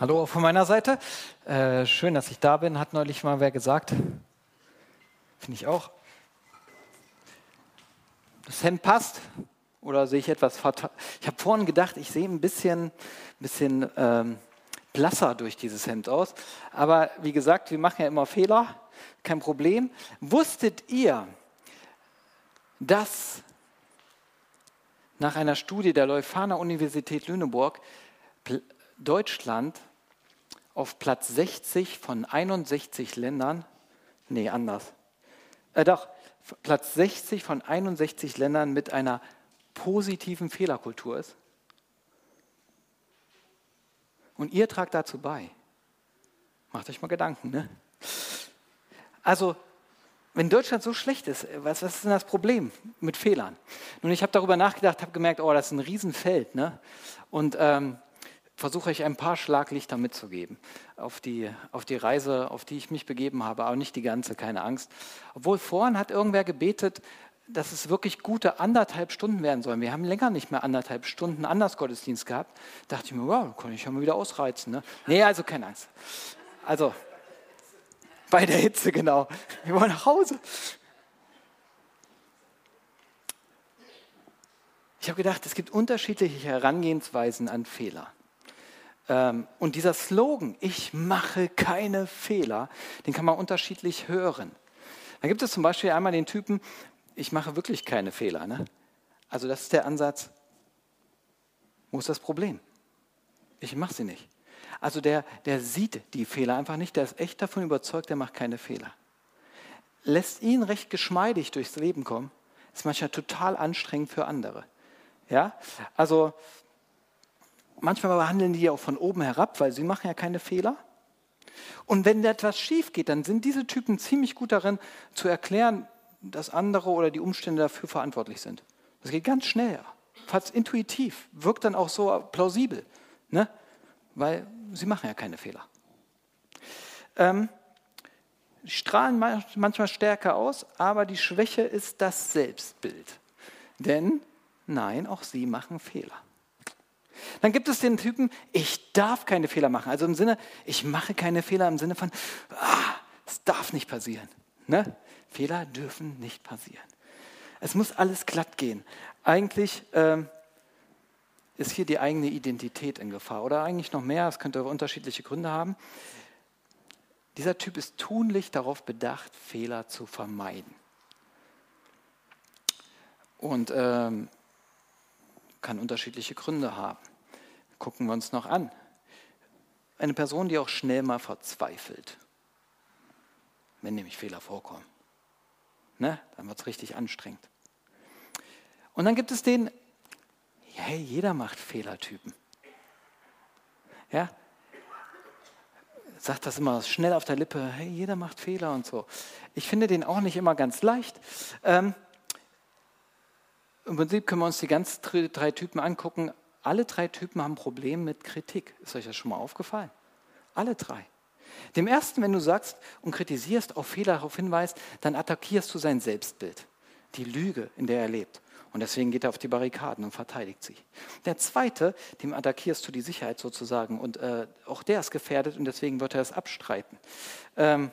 Hallo auch von meiner Seite. Äh, schön, dass ich da bin, hat neulich mal wer gesagt. Finde ich auch. Das Hemd passt oder sehe ich etwas fatal? Ich habe vorhin gedacht, ich sehe ein bisschen, bisschen ähm, blasser durch dieses Hemd aus. Aber wie gesagt, wir machen ja immer Fehler, kein Problem. Wusstet ihr, dass nach einer Studie der Leuphana Universität Lüneburg Deutschland auf Platz 60 von 61 Ländern, nee, anders, äh, doch, Platz 60 von 61 Ländern mit einer positiven Fehlerkultur ist. Und ihr tragt dazu bei. Macht euch mal Gedanken, ne? Also, wenn Deutschland so schlecht ist, was, was ist denn das Problem mit Fehlern? Nun, ich habe darüber nachgedacht, habe gemerkt, oh, das ist ein Riesenfeld. Ne? Und ähm, versuche ich ein paar Schlaglichter mitzugeben auf die, auf die Reise, auf die ich mich begeben habe, aber nicht die ganze, keine Angst. Obwohl vorhin hat irgendwer gebetet, dass es wirklich gute anderthalb Stunden werden sollen. Wir haben länger nicht mehr anderthalb Stunden Andersgottesdienst gehabt. Da dachte ich mir, wow, kann ich ja mal wieder ausreizen. Ne? Nee, also keine Angst. Also, bei der Hitze, genau. Wir wollen nach Hause. Ich habe gedacht, es gibt unterschiedliche Herangehensweisen an Fehler. Ähm, und dieser Slogan, ich mache keine Fehler, den kann man unterschiedlich hören. Da gibt es zum Beispiel einmal den Typen, ich mache wirklich keine Fehler. Ne? Also das ist der Ansatz, wo ist das Problem? Ich mache sie nicht. Also der, der sieht die Fehler einfach nicht, der ist echt davon überzeugt, der macht keine Fehler. Lässt ihn recht geschmeidig durchs Leben kommen, ist manchmal total anstrengend für andere. Ja, also manchmal behandeln die auch von oben herab, weil sie machen ja keine Fehler. Und wenn etwas schief geht, dann sind diese Typen ziemlich gut darin zu erklären, dass andere oder die Umstände dafür verantwortlich sind. Das geht ganz schnell, fast intuitiv, wirkt dann auch so plausibel, ne? weil sie machen ja keine Fehler. Ähm, strahlen manchmal stärker aus, aber die Schwäche ist das Selbstbild. Denn nein, auch sie machen Fehler. Dann gibt es den Typen, ich darf keine Fehler machen. Also im Sinne, ich mache keine Fehler im Sinne von, ah, es darf nicht passieren. Ne? Fehler dürfen nicht passieren. Es muss alles glatt gehen. Eigentlich ähm, ist hier die eigene Identität in Gefahr. Oder eigentlich noch mehr, es könnte unterschiedliche Gründe haben. Dieser Typ ist tunlich darauf bedacht, Fehler zu vermeiden. Und ähm, kann unterschiedliche Gründe haben. Gucken wir uns noch an. Eine Person, die auch schnell mal verzweifelt, wenn nämlich Fehler vorkommen. Ne? Dann wird es richtig anstrengend. Und dann gibt es den, hey, jeder macht Fehlertypen. Ja, sagt das immer schnell auf der Lippe, hey, jeder macht Fehler und so. Ich finde den auch nicht immer ganz leicht. Ähm, Im Prinzip können wir uns die ganz drei Typen angucken. Alle drei Typen haben Probleme mit Kritik. Ist euch das schon mal aufgefallen? Alle drei. Dem ersten, wenn du sagst und kritisierst, auf Fehler darauf hinweist, dann attackierst du sein Selbstbild, die Lüge, in der er lebt. Und deswegen geht er auf die Barrikaden und verteidigt sich. Der zweite, dem attackierst du die Sicherheit sozusagen und äh, auch der ist gefährdet und deswegen wird er es abstreiten. Ähm,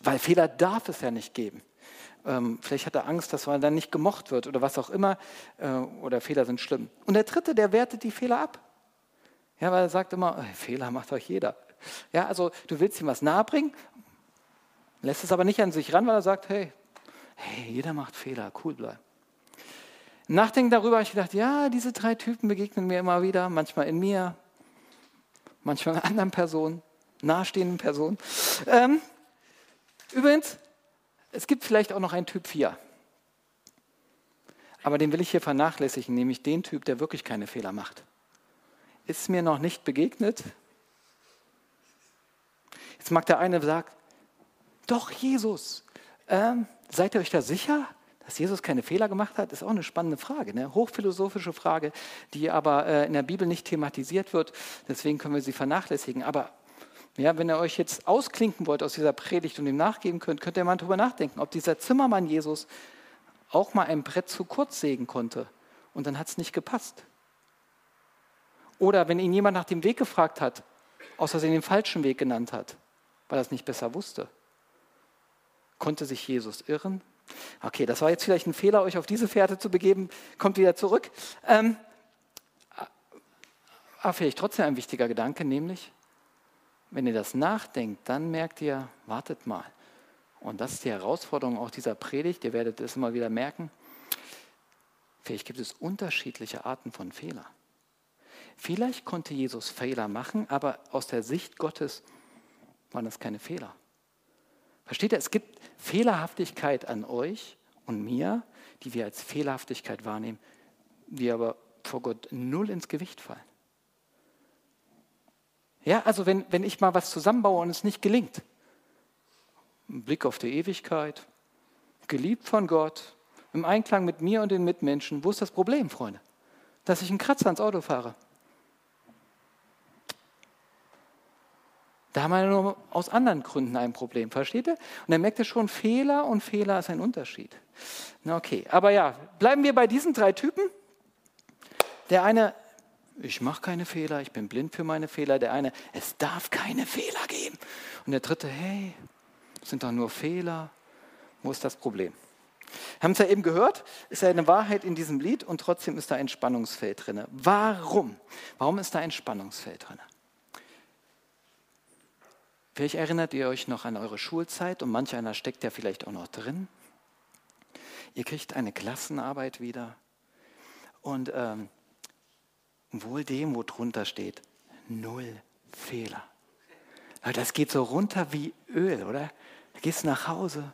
weil Fehler darf es ja nicht geben. Ähm, vielleicht hat er Angst, dass er dann nicht gemocht wird oder was auch immer. Äh, oder Fehler sind schlimm. Und der dritte, der wertet die Fehler ab. Ja, weil er sagt immer, Fehler macht euch jeder. Ja, also du willst ihm was nahebringen, lässt es aber nicht an sich ran, weil er sagt, hey, hey, jeder macht Fehler, cool bleiben. Nachdenken darüber habe ich gedacht, ja, diese drei Typen begegnen mir immer wieder, manchmal in mir, manchmal in anderen Personen, nahestehenden Personen. Ähm, übrigens, es gibt vielleicht auch noch einen Typ 4. Aber den will ich hier vernachlässigen, nämlich den Typ, der wirklich keine Fehler macht. Ist mir noch nicht begegnet, Jetzt mag der eine sagen, doch Jesus, ähm, seid ihr euch da sicher, dass Jesus keine Fehler gemacht hat? Ist auch eine spannende Frage, eine hochphilosophische Frage, die aber äh, in der Bibel nicht thematisiert wird. Deswegen können wir sie vernachlässigen. Aber ja, wenn ihr euch jetzt ausklinken wollt aus dieser Predigt und ihm nachgeben könnt, könnt ihr mal darüber nachdenken, ob dieser Zimmermann Jesus auch mal ein Brett zu kurz sägen konnte und dann hat es nicht gepasst. Oder wenn ihn jemand nach dem Weg gefragt hat, aus Versehen den falschen Weg genannt hat, weil er es nicht besser wusste. Konnte sich Jesus irren? Okay, das war jetzt vielleicht ein Fehler, euch auf diese Fährte zu begeben. Kommt wieder zurück. Ähm, aber vielleicht trotzdem ein wichtiger Gedanke, nämlich, wenn ihr das nachdenkt, dann merkt ihr, wartet mal. Und das ist die Herausforderung auch dieser Predigt. Ihr werdet es immer wieder merken. Vielleicht gibt es unterschiedliche Arten von Fehler. Vielleicht konnte Jesus Fehler machen, aber aus der Sicht Gottes waren das keine Fehler. Versteht ihr, es gibt Fehlerhaftigkeit an euch und mir, die wir als Fehlerhaftigkeit wahrnehmen, die aber vor Gott null ins Gewicht fallen. Ja, also wenn, wenn ich mal was zusammenbaue und es nicht gelingt, ein Blick auf die Ewigkeit, geliebt von Gott, im Einklang mit mir und den Mitmenschen, wo ist das Problem, Freunde? Dass ich einen Kratzer ans Auto fahre. Da haben wir nur aus anderen Gründen ein Problem, versteht ihr? Und dann merkt ihr schon, Fehler und Fehler ist ein Unterschied. Na okay, aber ja, bleiben wir bei diesen drei Typen. Der eine, ich mache keine Fehler, ich bin blind für meine Fehler. Der eine, es darf keine Fehler geben. Und der dritte, hey, sind doch nur Fehler. Wo ist das Problem? Haben es ja eben gehört, ist ja eine Wahrheit in diesem Lied und trotzdem ist da ein Spannungsfeld drin. Warum? Warum ist da ein Spannungsfeld drin? Vielleicht erinnert ihr euch noch an eure Schulzeit und manch einer steckt ja vielleicht auch noch drin. Ihr kriegt eine Klassenarbeit wieder und ähm, wohl dem, wo drunter steht, null Fehler. Das geht so runter wie Öl, oder? Du gehst nach Hause.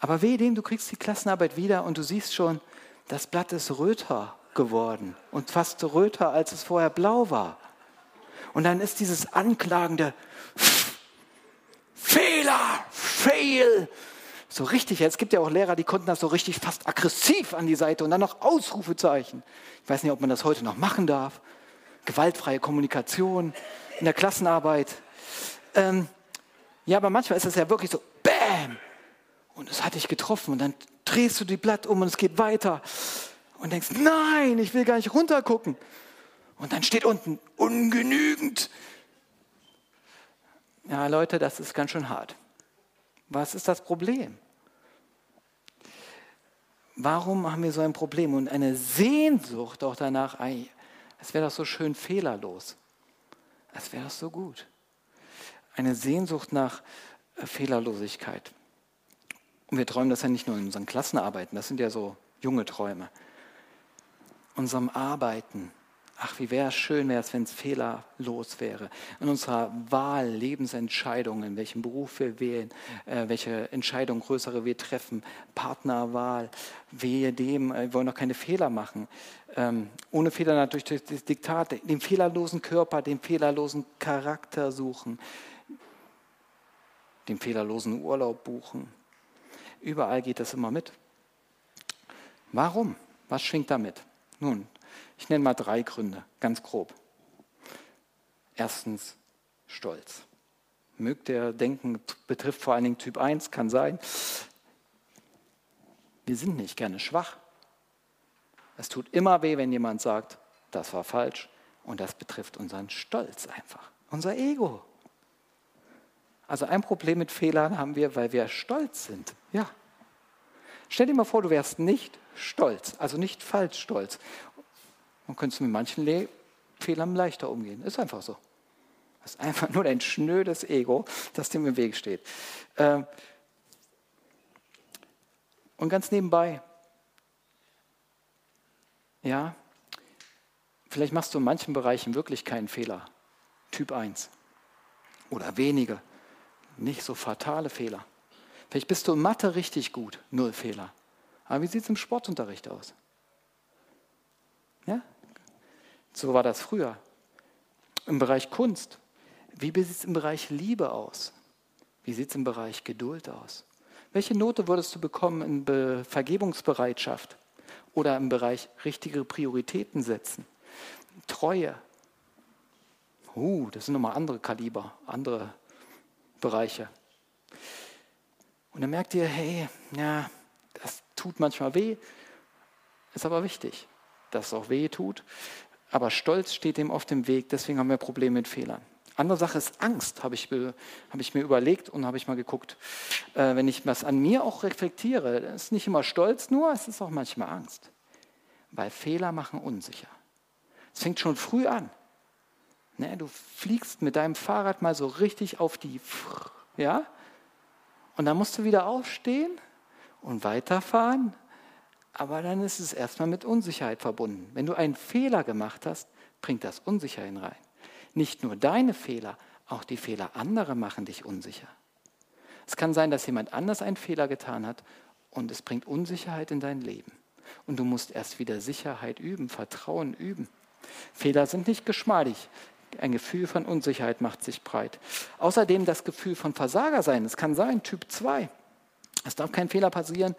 Aber weh dem, du kriegst die Klassenarbeit wieder und du siehst schon, das Blatt ist röter geworden und fast röter, als es vorher blau war. Und dann ist dieses anklagende Fehler, Fail. So richtig, es gibt ja auch Lehrer, die konnten das so richtig fast aggressiv an die Seite und dann noch Ausrufezeichen. Ich weiß nicht, ob man das heute noch machen darf. Gewaltfreie Kommunikation in der Klassenarbeit. Ähm, ja, aber manchmal ist es ja wirklich so, Bäm! Und es hat dich getroffen und dann drehst du die Blatt um und es geht weiter und denkst, nein, ich will gar nicht runtergucken. Und dann steht unten, ungenügend. Ja, Leute, das ist ganz schön hart. Was ist das Problem? Warum haben wir so ein Problem und eine Sehnsucht auch danach, es wäre doch so schön fehlerlos. Es wäre doch so gut. Eine Sehnsucht nach äh, Fehlerlosigkeit. Und wir träumen das ja nicht nur in unseren Klassenarbeiten, das sind ja so junge Träume. Unserem Arbeiten, Ach, wie wäre es schön, wäre es, wenn es fehlerlos wäre. In unserer Wahl, Lebensentscheidungen, welchen Beruf wir wählen, äh, welche Entscheidung größere wir treffen, Partnerwahl, wehe dem, äh, wir wollen doch keine Fehler machen. Ähm, ohne Fehler natürlich durch das Diktat, den fehlerlosen Körper, den fehlerlosen Charakter suchen, den fehlerlosen Urlaub buchen. Überall geht das immer mit. Warum? Was schwingt damit? Nun, ich nenne mal drei Gründe, ganz grob. Erstens Stolz. Mögt ihr denken, betrifft vor allen Dingen Typ 1, kann sein. Wir sind nicht gerne schwach. Es tut immer weh, wenn jemand sagt, das war falsch. Und das betrifft unseren Stolz einfach, unser Ego. Also ein Problem mit Fehlern haben wir, weil wir stolz sind. Ja. Stell dir mal vor, du wärst nicht stolz, also nicht falsch stolz. Man könnte mit manchen Le Fehlern leichter umgehen. Ist einfach so. Das ist einfach nur ein schnödes Ego, das dem im Weg steht. Ähm, und ganz nebenbei, ja, vielleicht machst du in manchen Bereichen wirklich keinen Fehler. Typ 1. Oder wenige. Nicht so fatale Fehler. Vielleicht bist du in Mathe richtig gut, null Fehler. Aber wie sieht es im Sportunterricht aus? Ja? So war das früher. Im Bereich Kunst. Wie sieht es im Bereich Liebe aus? Wie sieht es im Bereich Geduld aus? Welche Note würdest du bekommen in Be Vergebungsbereitschaft oder im Bereich richtige Prioritäten setzen? Treue. Uh, das sind nochmal andere Kaliber, andere Bereiche. Und dann merkt ihr, hey, ja, das tut manchmal weh, ist aber wichtig, dass es auch weh tut Aber Stolz steht dem oft im Weg, deswegen haben wir Probleme mit Fehlern. Andere Sache ist Angst, habe ich, hab ich mir überlegt und habe ich mal geguckt. Äh, wenn ich was an mir auch reflektiere, ist nicht immer Stolz nur, es ist auch manchmal Angst. Weil Fehler machen unsicher. Es fängt schon früh an. Ne, du fliegst mit deinem Fahrrad mal so richtig auf die, ja? Und dann musst du wieder aufstehen und weiterfahren. Aber dann ist es erstmal mit Unsicherheit verbunden. Wenn du einen Fehler gemacht hast, bringt das Unsicherheit rein. Nicht nur deine Fehler, auch die Fehler anderer machen dich unsicher. Es kann sein, dass jemand anders einen Fehler getan hat und es bringt Unsicherheit in dein Leben. Und du musst erst wieder Sicherheit üben, Vertrauen üben. Fehler sind nicht geschmeidig. Ein Gefühl von Unsicherheit macht sich breit. Außerdem das Gefühl von Versager sein. Es kann sein, Typ 2. Es darf kein Fehler passieren,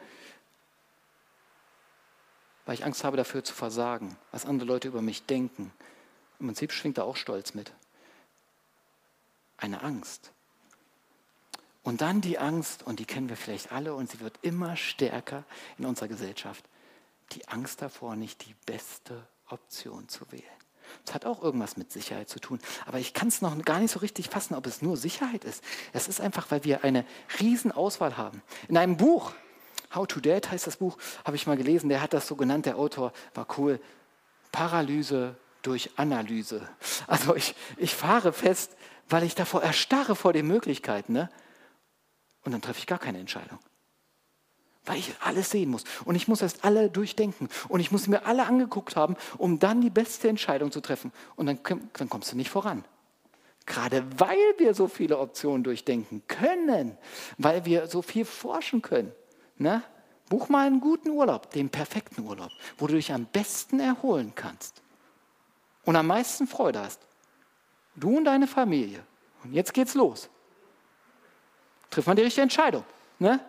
weil ich Angst habe dafür zu versagen, was andere Leute über mich denken, im Prinzip schwingt da auch Stolz mit. Eine Angst. Und dann die Angst, und die kennen wir vielleicht alle, und sie wird immer stärker in unserer Gesellschaft. Die Angst davor, nicht die beste Option zu wählen. Das hat auch irgendwas mit Sicherheit zu tun. Aber ich kann es noch gar nicht so richtig fassen, ob es nur Sicherheit ist. Es ist einfach, weil wir eine Riesenauswahl haben. In einem Buch, How to Date heißt das Buch, habe ich mal gelesen, der hat das so genannt, der Autor war cool. Paralyse durch Analyse. Also ich, ich fahre fest, weil ich davor erstarre vor den Möglichkeiten. Ne? Und dann treffe ich gar keine Entscheidung. Weil ich alles sehen muss. Und ich muss erst alle durchdenken. Und ich muss mir alle angeguckt haben, um dann die beste Entscheidung zu treffen. Und dann, dann kommst du nicht voran. Gerade weil wir so viele Optionen durchdenken können, weil wir so viel forschen können. Ne? Buch mal einen guten Urlaub, den perfekten Urlaub, wo du dich am besten erholen kannst und am meisten Freude hast. Du und deine Familie. Und jetzt geht's los. Trifft man die richtige Entscheidung. Ne?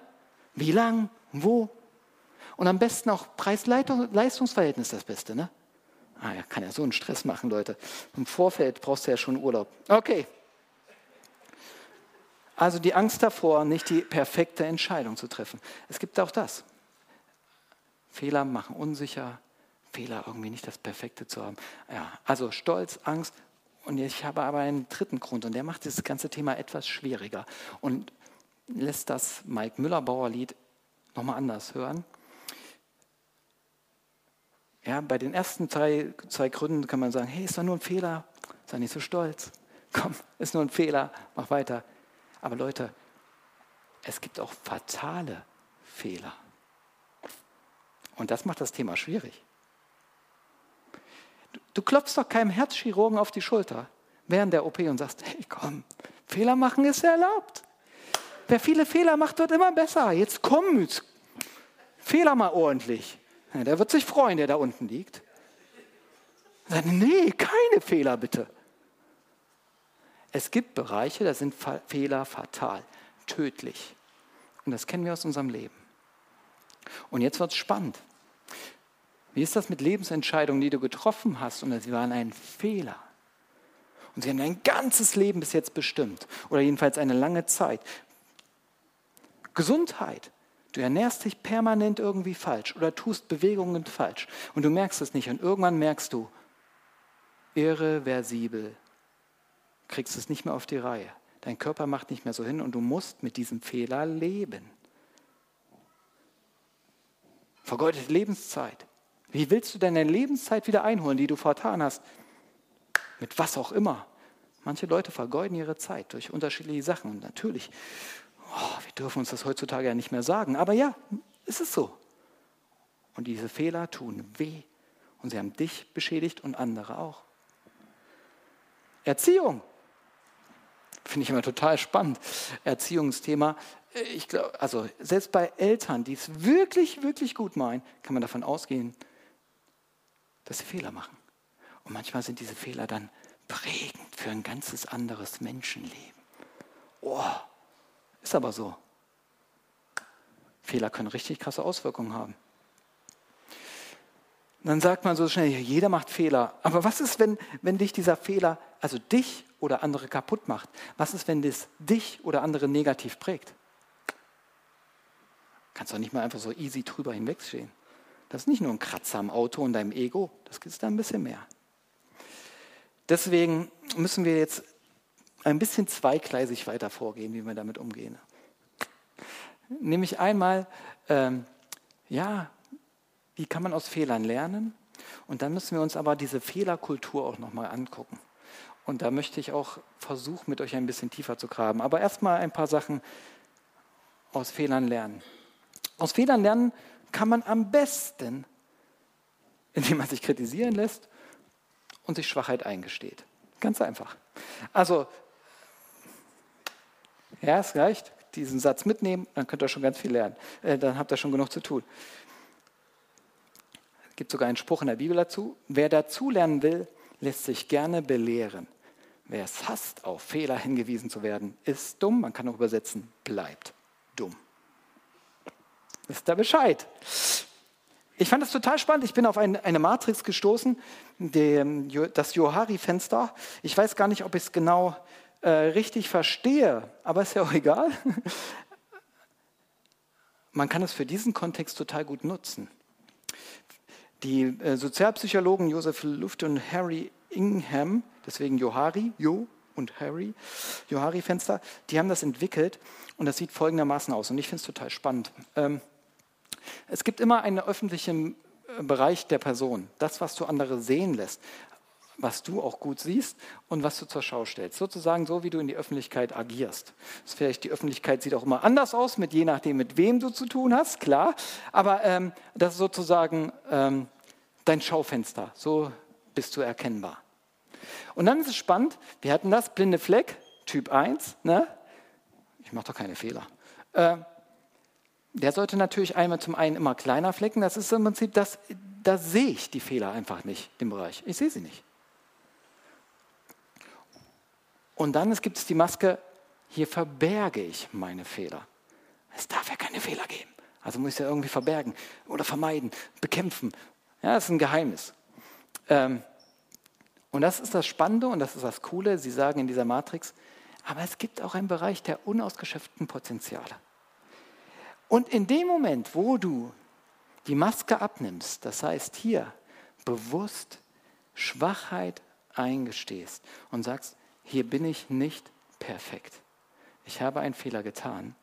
Wie lang, wo? Und am besten auch Preis-Leistungsverhältnis das Beste. Ne? Ah, ja, kann ja so einen Stress machen, Leute. Im Vorfeld brauchst du ja schon Urlaub. Okay. Also die Angst davor, nicht die perfekte Entscheidung zu treffen. Es gibt auch das. Fehler machen unsicher, Fehler, irgendwie nicht das Perfekte zu haben. Ja, also Stolz, Angst. Und ich habe aber einen dritten Grund und der macht das ganze Thema etwas schwieriger und lässt das Mike Müller-Bauer-Lied nochmal anders hören. Ja, bei den ersten drei, zwei Gründen kann man sagen, hey, ist doch nur ein Fehler, sei nicht so stolz. Komm, ist nur ein Fehler, mach weiter. Aber Leute, es gibt auch fatale Fehler. Und das macht das Thema schwierig. Du klopfst doch keinem Herzchirurgen auf die Schulter während der OP und sagst, hey komm, Fehler machen ist erlaubt. Wer viele Fehler macht, wird immer besser. Jetzt komm, jetzt Fehler mal ordentlich. Ja, der wird sich freuen, der da unten liegt. Sagt, nee, keine Fehler bitte. Es gibt Bereiche, da sind Fehler fatal, tödlich. Und das kennen wir aus unserem Leben. Und jetzt wird es spannend. Wie ist das mit Lebensentscheidungen, die du getroffen hast und sie waren ein Fehler? Und sie haben dein ganzes Leben bis jetzt bestimmt oder jedenfalls eine lange Zeit. Gesundheit. Du ernährst dich permanent irgendwie falsch oder tust Bewegungen falsch und du merkst es nicht und irgendwann merkst du, irreversibel, kriegst es nicht mehr auf die Reihe. Dein Körper macht nicht mehr so hin und du musst mit diesem Fehler leben. Vergeudete Lebenszeit. Wie willst du deine Lebenszeit wieder einholen, die du vertan hast? Mit was auch immer. Manche Leute vergeuden ihre Zeit durch unterschiedliche Sachen. Und natürlich, oh, wir dürfen uns das heutzutage ja nicht mehr sagen. Aber ja, ist es so. Und diese Fehler tun weh. Und sie haben dich beschädigt und andere auch. Erziehung. Finde ich immer total spannend. Erziehungsthema. Ich glaube, also selbst bei Eltern, die es wirklich, wirklich gut meinen, kann man davon ausgehen, dass sie Fehler machen. Und manchmal sind diese Fehler dann prägend für ein ganzes anderes Menschenleben. Oh, ist aber so. Fehler können richtig krasse Auswirkungen haben. dann sagt man so schnell, jeder macht Fehler. Aber was ist, wenn, wenn dich dieser Fehler, also dich oder andere kaputt macht? Was ist, wenn das dich oder andere negativ prägt? Kannst du nicht mal einfach so easy drüber hinwegsehen. Das ist nicht nur ein Kratzer am Auto und deinem Ego, das ist da ein bisschen mehr. deswegen müssen wir jetzt ein bisschen zweigleisig weiter vorgehen, wie wir damit umgehen. Nämlich einmal, ähm, ja, wie kann man aus Fehlern lernen? Und dann müssen wir uns aber diese Fehlerkultur auch nochmal angucken. Und da möchte ich auch versuchen, mit euch ein bisschen tiefer zu graben. Aber erstmal ein paar Sachen aus Fehlern lernen. Aus Fehlern lernen kann man am besten, indem man sich kritisieren lässt und sich Schwachheit eingesteht. Ganz einfach. Also, ja, es reicht. Diesen Satz mitnehmen, dann könnt ihr schon ganz viel lernen. Äh, dann habt ihr schon genug zu tun. Es gibt sogar einen Spruch in der Bibel dazu. Wer dazulernen will, lässt sich gerne belehren. Wer es hasst, auf Fehler hingewiesen zu werden, ist dumm. Man kann auch übersetzen, bleibt dumm. Wisst ihr Bescheid? Ich fand das total spannend. Ich bin auf eine, eine Matrix gestoßen, dem, das Johari-Fenster. Ich weiß gar nicht, ob ich es genau äh, richtig verstehe, aber ist ja auch egal. Man kann es für diesen Kontext total gut nutzen. Die äh, Sozialpsychologen Joseph Luft und Harry Ingham, deswegen Johari, Jo und Harry, Johari-Fenster, die haben das entwickelt und das sieht folgendermaßen aus und ich finde es total spannend. Ähm, es gibt immer einen öffentlichen äh, Bereich der Person, das, was du andere sehen lässt, was du auch gut siehst und was du zur Schau stellst. Sozusagen so, wie du in die Öffentlichkeit agierst. Das vielleicht die Öffentlichkeit sieht auch immer anders aus, mit je nachdem, mit wem du zu tun hast, klar. Aber ähm, das ist sozusagen ähm, dein Schaufenster. So bist du erkennbar. Und dann ist es spannend, wir hatten das, blinde Fleck, Typ 1, ne? ich mache doch keine Fehler. Äh, der sollte natürlich einmal zum einen immer kleiner flecken, das ist im Prinzip, das, da sehe ich die Fehler einfach nicht, den Bereich. Ich sehe sie nicht. Und dann gibt es die Maske, hier verberge ich meine Fehler. Es darf ja keine Fehler geben. Also muss ich ja irgendwie verbergen oder vermeiden, bekämpfen. Ja, das ist ein Geheimnis. Ähm, und das ist das Spannende und das ist das Coole. Sie sagen in dieser Matrix, aber es gibt auch einen Bereich der unausgeschöpften Potenziale. Und in dem Moment, wo du die Maske abnimmst, das heißt hier bewusst Schwachheit eingestehst und sagst, hier bin ich nicht perfekt. Ich habe einen Fehler getan.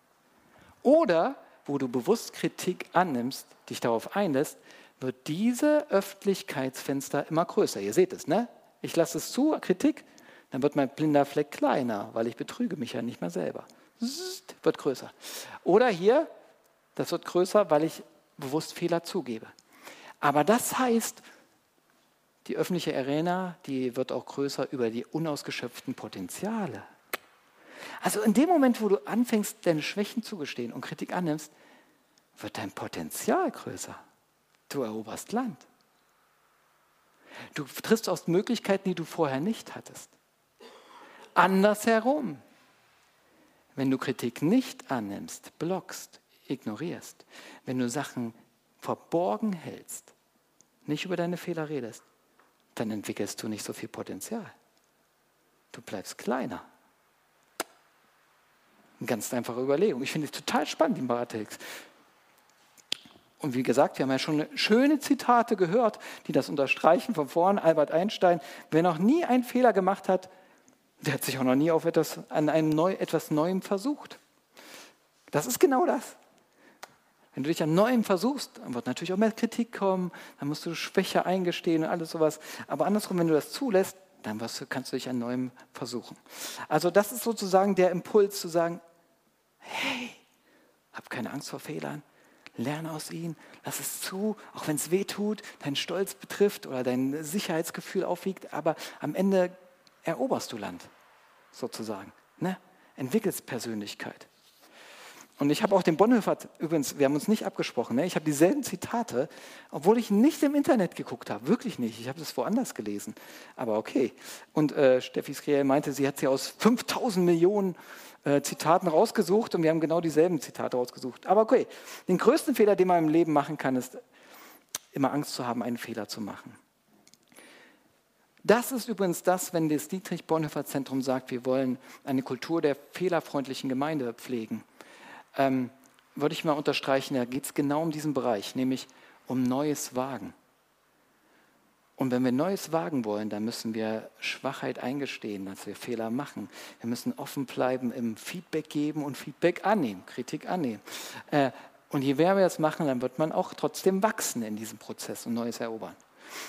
Oder wo du bewusst Kritik annimmst, dich darauf einlässt, wird diese Öffentlichkeitsfenster immer größer. Ihr seht es, ne? Ich lasse es zu, Kritik, dann wird mein blinder Fleck kleiner, weil ich betrüge mich ja nicht mehr selber. Zzzt, wird größer. Oder hier, das wird größer, weil ich bewusst Fehler zugebe. Aber das heißt, die öffentliche Arena, die wird auch größer über die unausgeschöpften Potenziale. Also in dem Moment, wo du anfängst, deine Schwächen zugestehen und Kritik annimmst, wird dein Potenzial größer. Du eroberst Land. Du triffst aus Möglichkeiten, die du vorher nicht hattest. Andersherum. Wenn du Kritik nicht annimmst, blockst, ignorierst, wenn du Sachen verborgen hältst, nicht über deine Fehler redest, dann entwickelst du nicht so viel Potenzial. Du bleibst kleiner. Eine ganz einfache Überlegung. Ich finde es total spannend, die Matrix. Und wie gesagt, wir haben ja schon schöne Zitate gehört, die das unterstreichen von vorn. Albert Einstein, wer noch nie einen Fehler gemacht hat, der hat sich auch noch nie auf etwas, an einem Neu, etwas Neuem versucht. Das ist genau das. Wenn du dich an Neuem versuchst, dann wird natürlich auch mehr Kritik kommen, dann musst du Schwäche eingestehen und alles sowas. Aber andersrum, wenn du das zulässt, dann kannst du dich an Neuem versuchen. Also das ist sozusagen der Impuls zu sagen, hey, hab keine Angst vor Fehlern, lerne aus ihnen, lass es zu, auch wenn es weh tut, deinen Stolz betrifft oder dein Sicherheitsgefühl aufwiegt, aber am Ende eroberst du Land, sozusagen. Ne? Entwickelst Persönlichkeit. Und ich habe auch den Bonhoeffer, übrigens, wir haben uns nicht abgesprochen, ne? ich habe dieselben Zitate, obwohl ich nicht im Internet geguckt habe, wirklich nicht. Ich habe das woanders gelesen, aber okay. Und äh, Steffi Skriel meinte, sie hat sie aus 5000 Millionen äh, Zitaten rausgesucht und wir haben genau dieselben Zitate rausgesucht. Aber okay, den größten Fehler, den man im Leben machen kann, ist immer Angst zu haben, einen Fehler zu machen. Das ist übrigens das, wenn das Dietrich Bonhoeffer Zentrum sagt, wir wollen eine Kultur der fehlerfreundlichen Gemeinde pflegen ähm, würde ich mal unterstreichen, da geht es genau um diesen Bereich, nämlich um neues Wagen. Und wenn wir Neues wagen wollen, dann müssen wir Schwachheit eingestehen, dass wir Fehler machen. Wir müssen offen bleiben im Feedback geben und Feedback annehmen, Kritik annehmen. Äh, und je mehr wir das machen, dann wird man auch trotzdem wachsen in diesem Prozess und Neues erobern.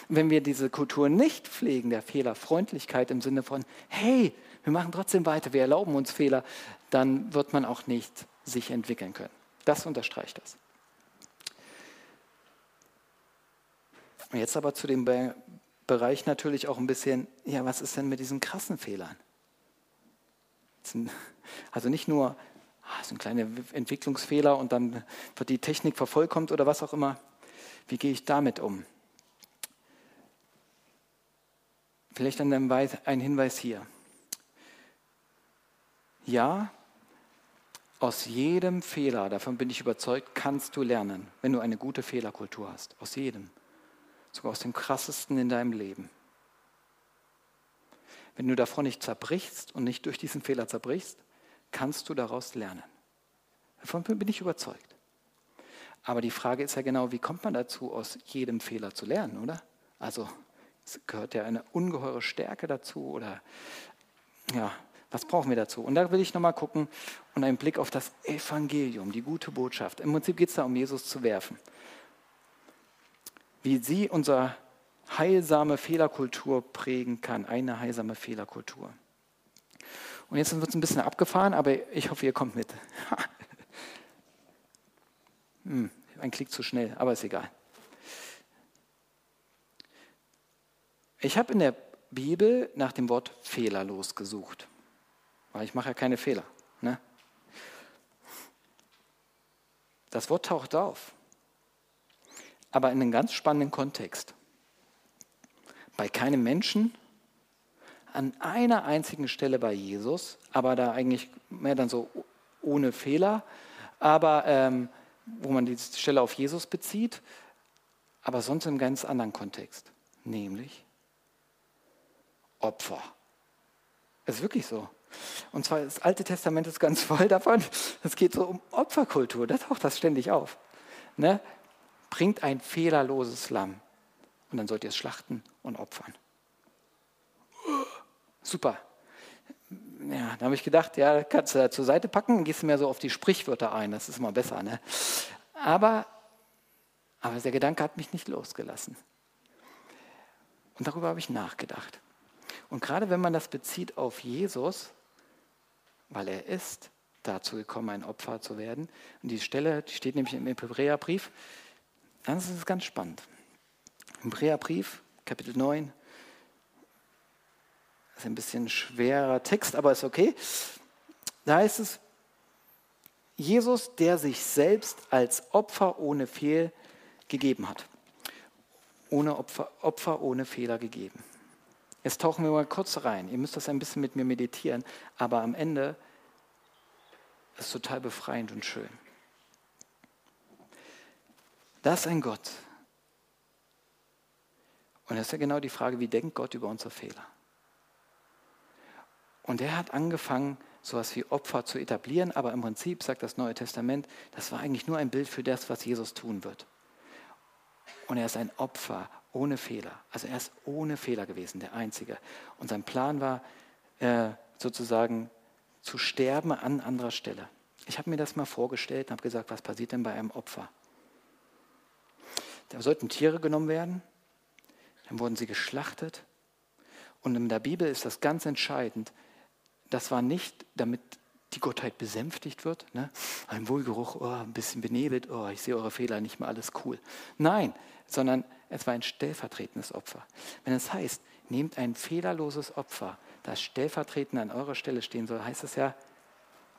Wenn wir diese Kultur nicht pflegen, der Fehlerfreundlichkeit im Sinne von, hey, wir machen trotzdem weiter, wir erlauben uns Fehler, dann wird man auch nicht sich entwickeln können. Das unterstreicht das. Und jetzt aber zu dem Be Bereich natürlich auch ein bisschen, ja, was ist denn mit diesen krassen Fehlern? Also nicht nur ah, so ein kleiner Entwicklungsfehler und dann wird die Technik vervollkommt oder was auch immer. Wie gehe ich damit um? Vielleicht ein Hinweis hier. Ja, aus jedem Fehler, davon bin ich überzeugt, kannst du lernen, wenn du eine gute Fehlerkultur hast. Aus jedem sogar aus dem krassesten in deinem Leben. Wenn du davon nicht zerbrichst und nicht durch diesen Fehler zerbrichst, kannst du daraus lernen. Davon bin ich überzeugt. Aber die Frage ist ja genau, wie kommt man dazu, aus jedem Fehler zu lernen, oder? Also es gehört ja eine ungeheure Stärke dazu oder ja, was brauchen wir dazu? Und da will ich nochmal gucken und einen Blick auf das Evangelium, die gute Botschaft. Im Prinzip geht es da um Jesus zu werfen wie sie unsere heilsame Fehlerkultur prägen kann. Eine heilsame Fehlerkultur. Und jetzt wird es ein bisschen abgefahren, aber ich hoffe, ihr kommt mit. hm, ein Klick zu schnell, aber ist egal. Ich habe in der Bibel nach dem Wort fehlerlos gesucht, weil ich mache ja keine Fehler. Ne? Das Wort taucht auf aber in einem ganz spannenden Kontext. Bei keinem Menschen, an einer einzigen Stelle bei Jesus, aber da eigentlich mehr dann so ohne Fehler, aber ähm, wo man die Stelle auf Jesus bezieht, aber sonst im ganz anderen Kontext, nämlich Opfer. Das ist wirklich so. Und zwar das Alte Testament ist ganz voll davon. Es geht so um Opferkultur, da taucht das ständig auf. Ne? bringt ein fehlerloses Lamm und dann sollt ihr es schlachten und opfern. Super. Ja, da habe ich gedacht, ja, kannst du zur Seite packen gehst mehr so auf die Sprichwörter ein, das ist immer besser. Ne? Aber, aber der Gedanke hat mich nicht losgelassen. Und darüber habe ich nachgedacht. Und gerade wenn man das bezieht auf Jesus, weil er ist dazu gekommen, ein Opfer zu werden, und die Stelle die steht nämlich im Hebräerbrief, dann ist es ganz spannend. Im Brief, Kapitel 9, das ist ein bisschen schwerer Text, aber ist okay. Da heißt es, Jesus, der sich selbst als Opfer ohne Fehl gegeben hat. Ohne Opfer, Opfer ohne Fehler gegeben. Jetzt tauchen wir mal kurz rein. Ihr müsst das ein bisschen mit mir meditieren, aber am Ende ist es total befreiend und schön. Das ist ein Gott. Und das ist ja genau die Frage, wie denkt Gott über unsere Fehler? Und er hat angefangen, sowas wie Opfer zu etablieren, aber im Prinzip sagt das Neue Testament, das war eigentlich nur ein Bild für das, was Jesus tun wird. Und er ist ein Opfer ohne Fehler. Also er ist ohne Fehler gewesen, der Einzige. Und sein Plan war äh, sozusagen zu sterben an anderer Stelle. Ich habe mir das mal vorgestellt und habe gesagt, was passiert denn bei einem Opfer? Da sollten Tiere genommen werden, dann wurden sie geschlachtet. Und in der Bibel ist das ganz entscheidend. Das war nicht, damit die Gottheit besänftigt wird. Ne? Ein Wohlgeruch, oh, ein bisschen benebelt, oh, ich sehe eure Fehler, nicht mehr alles cool. Nein, sondern es war ein stellvertretendes Opfer. Wenn es heißt, nehmt ein fehlerloses Opfer, das stellvertretend an eurer Stelle stehen soll, heißt es ja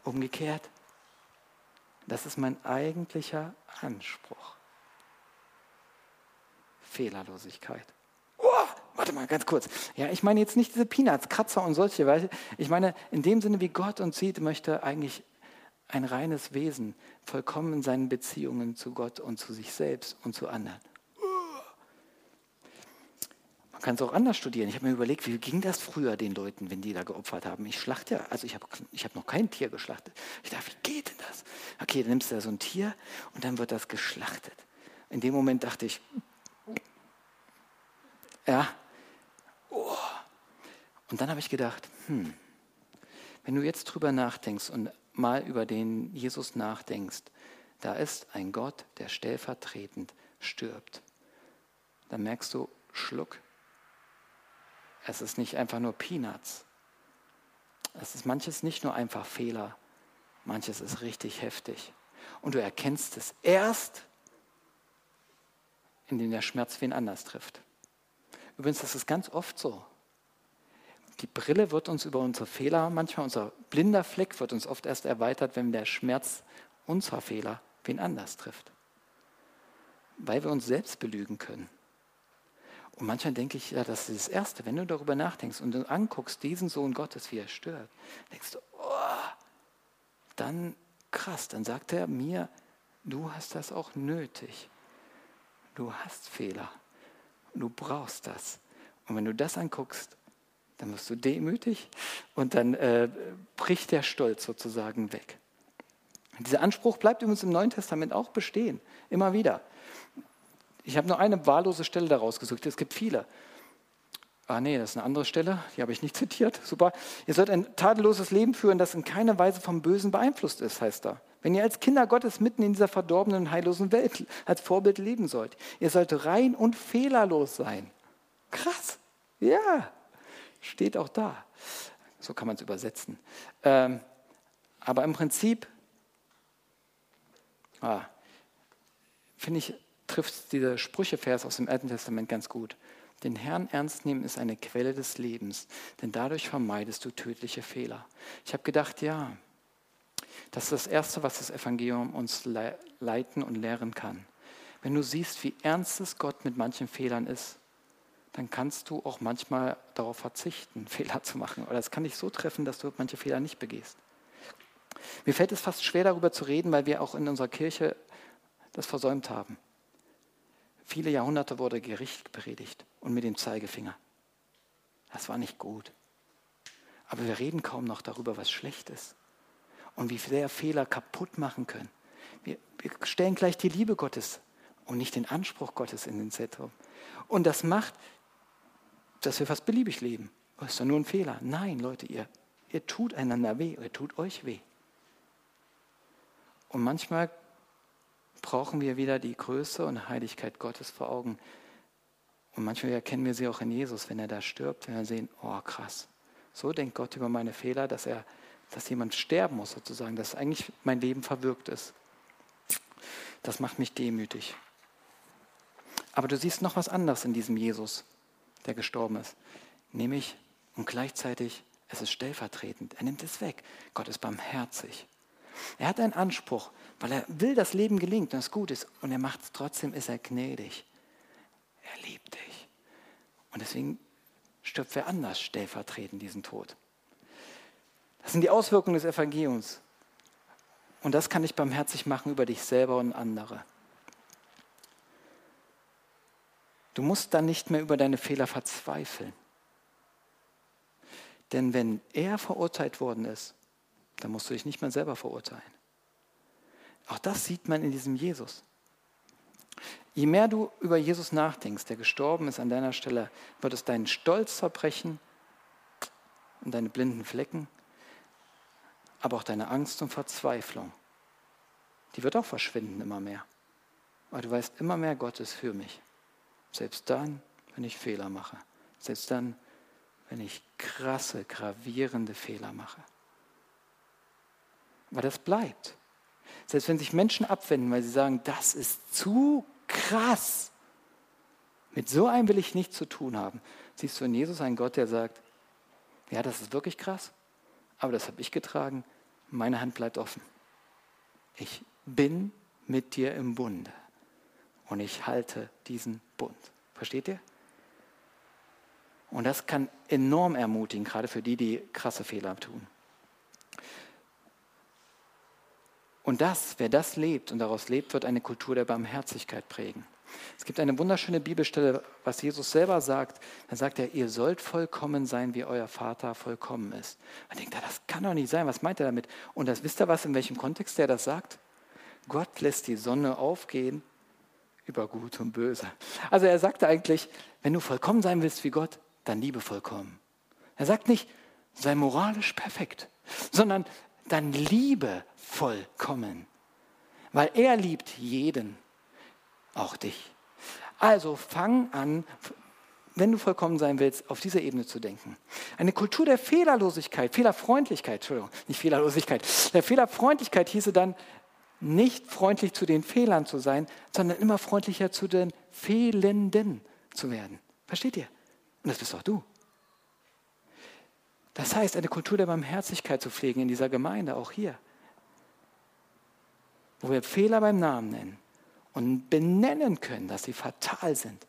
umgekehrt. Das ist mein eigentlicher Anspruch. Fehlerlosigkeit. Warte mal, ganz kurz. Ja, ich meine jetzt nicht diese Peanuts, Kratzer und solche, weil ich meine, in dem Sinne, wie Gott uns sieht, möchte eigentlich ein reines Wesen, vollkommen in seinen Beziehungen zu Gott und zu sich selbst und zu anderen. Man kann es auch anders studieren. Ich habe mir überlegt, wie ging das früher den Leuten, wenn die da geopfert haben? Ich schlachte ja, also ich habe ich hab noch kein Tier geschlachtet. Ich dachte, wie geht denn das? Okay, dann nimmst du da so ein Tier und dann wird das geschlachtet. In dem Moment dachte ich, Ja. Oh. Und dann habe ich gedacht, hm, wenn du jetzt drüber nachdenkst und mal über den Jesus nachdenkst, da ist ein Gott, der stellvertretend stirbt. Dann merkst du, Schluck. Es ist nicht einfach nur Peanuts. Es ist manches nicht nur einfach Fehler, manches ist richtig heftig. Und du erkennst es erst, indem der Schmerz wen anders trifft. Übrigens, das ist ganz oft so. Die Brille wird uns über unsere Fehler, manchmal unser blinder Fleck wird uns oft erst erweitert, wenn der Schmerz unserer Fehler wen anders trifft. Weil wir uns selbst belügen können. Und manchmal denke ich, ja, das ist das Erste, wenn du darüber nachdenkst und du anguckst, diesen Sohn Gottes, wie er stirbt, denkst du, oh, dann krass, dann sagt er mir, du hast das auch nötig. Du hast Fehler. Du brauchst das. Und wenn du das anguckst, dann wirst du demütig und dann äh, bricht der Stolz sozusagen weg. Dieser Anspruch bleibt übrigens im Neuen Testament auch bestehen, immer wieder. Ich habe nur eine wahllose Stelle daraus gesucht. Es gibt viele. Ah nee, das ist eine andere Stelle, die habe ich nicht zitiert. Super. Ihr sollt ein tadelloses Leben führen, das in keiner Weise vom Bösen beeinflusst ist, heißt da. Wenn ihr als Kinder Gottes mitten in dieser verdorbenen heillosen Welt als Vorbild leben sollt, ihr sollt rein und fehlerlos sein. Krass. Ja, steht auch da. So kann man es übersetzen. Ähm, aber im Prinzip, ah, finde ich, trifft dieser Sprüchevers aus dem Alten Testament ganz gut. Den Herrn ernst nehmen ist eine Quelle des Lebens, denn dadurch vermeidest du tödliche Fehler. Ich habe gedacht, ja, das ist das Erste, was das Evangelium uns le leiten und lehren kann. Wenn du siehst, wie ernst es Gott mit manchen Fehlern ist, dann kannst du auch manchmal darauf verzichten, Fehler zu machen. Oder es kann dich so treffen, dass du manche Fehler nicht begehst. Mir fällt es fast schwer darüber zu reden, weil wir auch in unserer Kirche das versäumt haben. Viele Jahrhunderte wurde Gericht predigt und mit dem Zeigefinger. Das war nicht gut. Aber wir reden kaum noch darüber, was schlecht ist und wie sehr Fehler kaputt machen können. Wir, wir stellen gleich die Liebe Gottes und nicht den Anspruch Gottes in den Zentrum. Und das macht, dass wir fast beliebig leben. Das ist doch nur ein Fehler. Nein, Leute, ihr, ihr tut einander weh, ihr tut euch weh. Und manchmal brauchen wir wieder die Größe und Heiligkeit Gottes vor Augen. Und manchmal erkennen wir sie auch in Jesus, wenn er da stirbt, wenn wir sehen, oh krass, so denkt Gott über meine Fehler, dass er, dass jemand sterben muss sozusagen, dass eigentlich mein Leben verwirkt ist. Das macht mich demütig. Aber du siehst noch was anderes in diesem Jesus, der gestorben ist. Nämlich und gleichzeitig, es ist stellvertretend. Er nimmt es weg. Gott ist barmherzig. Er hat einen Anspruch, weil er will, dass Leben gelingt und es gut ist. Und er macht es trotzdem, ist er gnädig. Er liebt dich. Und deswegen stirbt wer anders stellvertretend diesen Tod. Das sind die Auswirkungen des Evangeliums. Und das kann dich barmherzig machen über dich selber und andere. Du musst dann nicht mehr über deine Fehler verzweifeln. Denn wenn er verurteilt worden ist, dann musst du dich nicht mehr selber verurteilen. Auch das sieht man in diesem Jesus. Je mehr du über Jesus nachdenkst, der gestorben ist an deiner Stelle, wird es deinen Stolz zerbrechen und deine blinden Flecken, aber auch deine Angst und Verzweiflung. Die wird auch verschwinden immer mehr. Weil du weißt immer mehr, Gott ist für mich. Selbst dann, wenn ich Fehler mache. Selbst dann, wenn ich krasse, gravierende Fehler mache. Weil das bleibt. Selbst wenn sich Menschen abwenden, weil sie sagen, das ist zu krass. Mit so einem will ich nichts zu tun haben. Siehst du in Jesus einen Gott, der sagt, ja, das ist wirklich krass, aber das habe ich getragen, meine Hand bleibt offen. Ich bin mit dir im Bunde und ich halte diesen Bund. Versteht ihr? Und das kann enorm ermutigen, gerade für die, die krasse Fehler tun. Und das, wer das lebt und daraus lebt, wird eine Kultur der Barmherzigkeit prägen. Es gibt eine wunderschöne Bibelstelle, was Jesus selber sagt. Da sagt er, ihr sollt vollkommen sein, wie euer Vater vollkommen ist. Man denkt, das kann doch nicht sein. Was meint er damit? Und das wisst ihr was, in welchem Kontext er das sagt? Gott lässt die Sonne aufgehen über Gut und Böse. Also er sagte eigentlich, wenn du vollkommen sein willst wie Gott, dann liebe vollkommen. Er sagt nicht, sei moralisch perfekt, sondern dann liebe vollkommen. Weil er liebt jeden, auch dich. Also fang an, wenn du vollkommen sein willst, auf dieser Ebene zu denken. Eine Kultur der Fehlerlosigkeit, Fehlerfreundlichkeit, Entschuldigung, nicht Fehlerlosigkeit, der Fehlerfreundlichkeit hieße dann, nicht freundlich zu den Fehlern zu sein, sondern immer freundlicher zu den Fehlenden zu werden. Versteht ihr? Und das bist auch du. Das heißt, eine Kultur der Barmherzigkeit zu pflegen in dieser Gemeinde, auch hier, wo wir Fehler beim Namen nennen und benennen können, dass sie fatal sind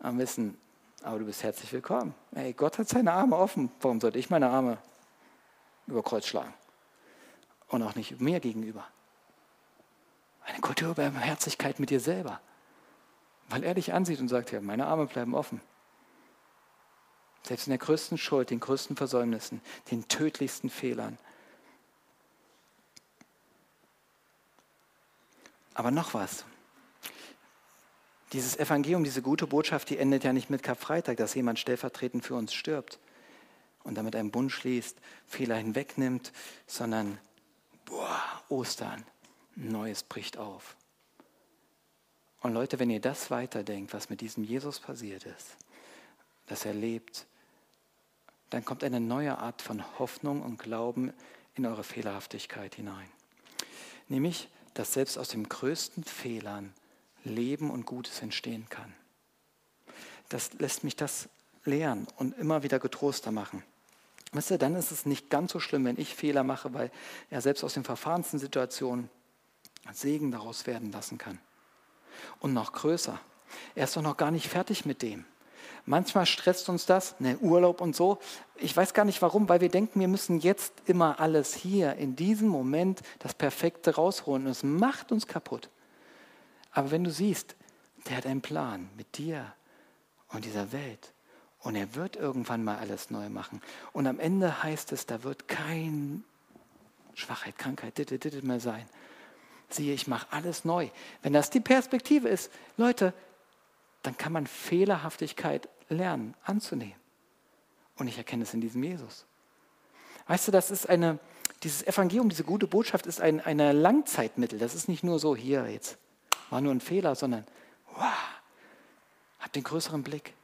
am wissen, aber du bist herzlich willkommen. Hey, Gott hat seine Arme offen. Warum sollte ich meine Arme über Kreuz schlagen? Und auch nicht mir gegenüber. Eine Kultur der Herzlichkeit mit dir selber. Weil er dich ansieht und sagt, ja, meine Arme bleiben offen. Selbst in der größten Schuld, den größten Versäumnissen, den tödlichsten Fehlern. Aber noch was. Dieses Evangelium, diese gute Botschaft, die endet ja nicht mit Karfreitag, dass jemand stellvertretend für uns stirbt und damit einen Bund schließt, Fehler hinwegnimmt, sondern boah, Ostern, Neues bricht auf. Und Leute, wenn ihr das weiterdenkt, was mit diesem Jesus passiert ist, dass er lebt, dann kommt eine neue Art von Hoffnung und Glauben in eure Fehlerhaftigkeit hinein. Nämlich, dass selbst aus den größten Fehlern Leben und Gutes entstehen kann. Das lässt mich das lehren und immer wieder getroster machen. Wisst ihr, dann ist es nicht ganz so schlimm, wenn ich Fehler mache, weil er selbst aus den verfahrensten Situationen Segen daraus werden lassen kann. Und noch größer, er ist doch noch gar nicht fertig mit dem. Manchmal stresst uns das, ne, Urlaub und so. Ich weiß gar nicht warum, weil wir denken, wir müssen jetzt immer alles hier, in diesem Moment, das Perfekte rausholen. Und es macht uns kaputt. Aber wenn du siehst, der hat einen Plan mit dir und dieser Welt. Und er wird irgendwann mal alles neu machen. Und am Ende heißt es, da wird kein Schwachheit, Krankheit, dit, dit, dit mehr sein. Siehe, ich mache alles neu. Wenn das die Perspektive ist, Leute, dann kann man Fehlerhaftigkeit lernen, anzunehmen. Und ich erkenne es in diesem Jesus. Weißt du, das ist eine, dieses Evangelium, diese gute Botschaft ist ein eine Langzeitmittel. Das ist nicht nur so, hier jetzt war nur ein Fehler, sondern wow, hab den größeren Blick.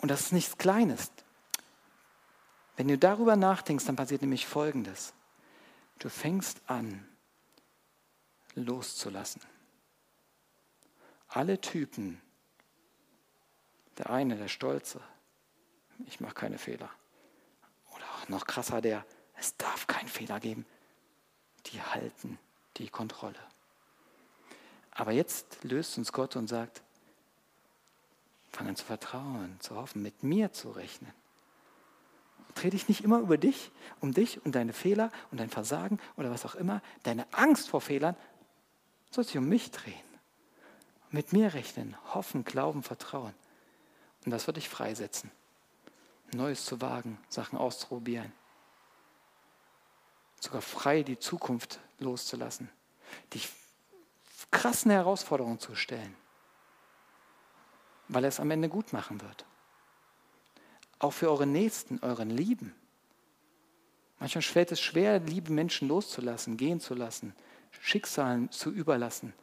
Und das ist nichts Kleines. Wenn du darüber nachdenkst, dann passiert nämlich Folgendes. Du fängst an, loszulassen. Alle Typen, der eine, der Stolze, ich mache keine Fehler. Oder auch noch krasser, der, es darf keinen Fehler geben, die halten die Kontrolle. Aber jetzt löst uns Gott und sagt, fang an zu vertrauen, zu hoffen, mit mir zu rechnen. Dreh dich nicht immer über dich, um dich und deine Fehler und dein Versagen oder was auch immer, deine Angst vor Fehlern, soll sich um mich drehen. Mit mir rechnen, hoffen, glauben, vertrauen. Und das wird dich freisetzen. Neues zu wagen, Sachen auszuprobieren. Sogar frei die Zukunft loszulassen, dich krassen Herausforderungen zu stellen, weil er es am Ende gut machen wird. Auch für eure Nächsten, euren Lieben. Manchmal fällt es schwer, liebe Menschen loszulassen, gehen zu lassen, Schicksalen zu überlassen.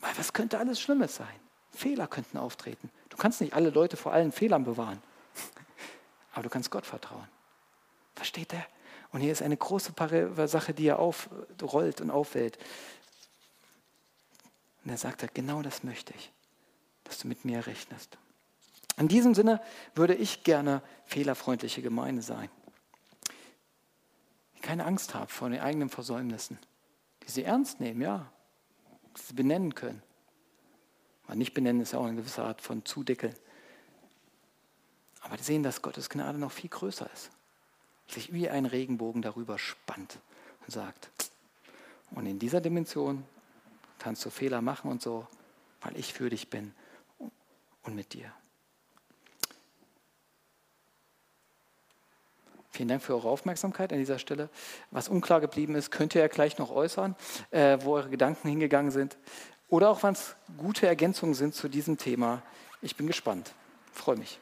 Weil was könnte alles Schlimmes sein? Fehler könnten auftreten. Du kannst nicht alle Leute vor allen Fehlern bewahren. Aber du kannst Gott vertrauen. Versteht er? Und hier ist eine große Sache, die er aufrollt und aufwählt. Und er sagt, genau das möchte ich, dass du mit mir rechnest. In diesem Sinne würde ich gerne fehlerfreundliche Gemeinde sein. Die keine Angst haben vor den eigenen Versäumnissen. Die sie ernst nehmen, ja. Benennen können. Aber nicht benennen ist auch eine gewisse Art von Zudeckeln. Aber die sehen, dass Gottes Gnade noch viel größer ist sich wie ein Regenbogen darüber spannt und sagt, und in dieser Dimension kannst du Fehler machen und so, weil ich für dich bin und mit dir. Vielen Dank für eure Aufmerksamkeit an dieser Stelle. Was unklar geblieben ist, könnt ihr ja gleich noch äußern, äh, wo eure Gedanken hingegangen sind. Oder auch, wann es gute Ergänzungen sind zu diesem Thema. Ich bin gespannt. Freue mich.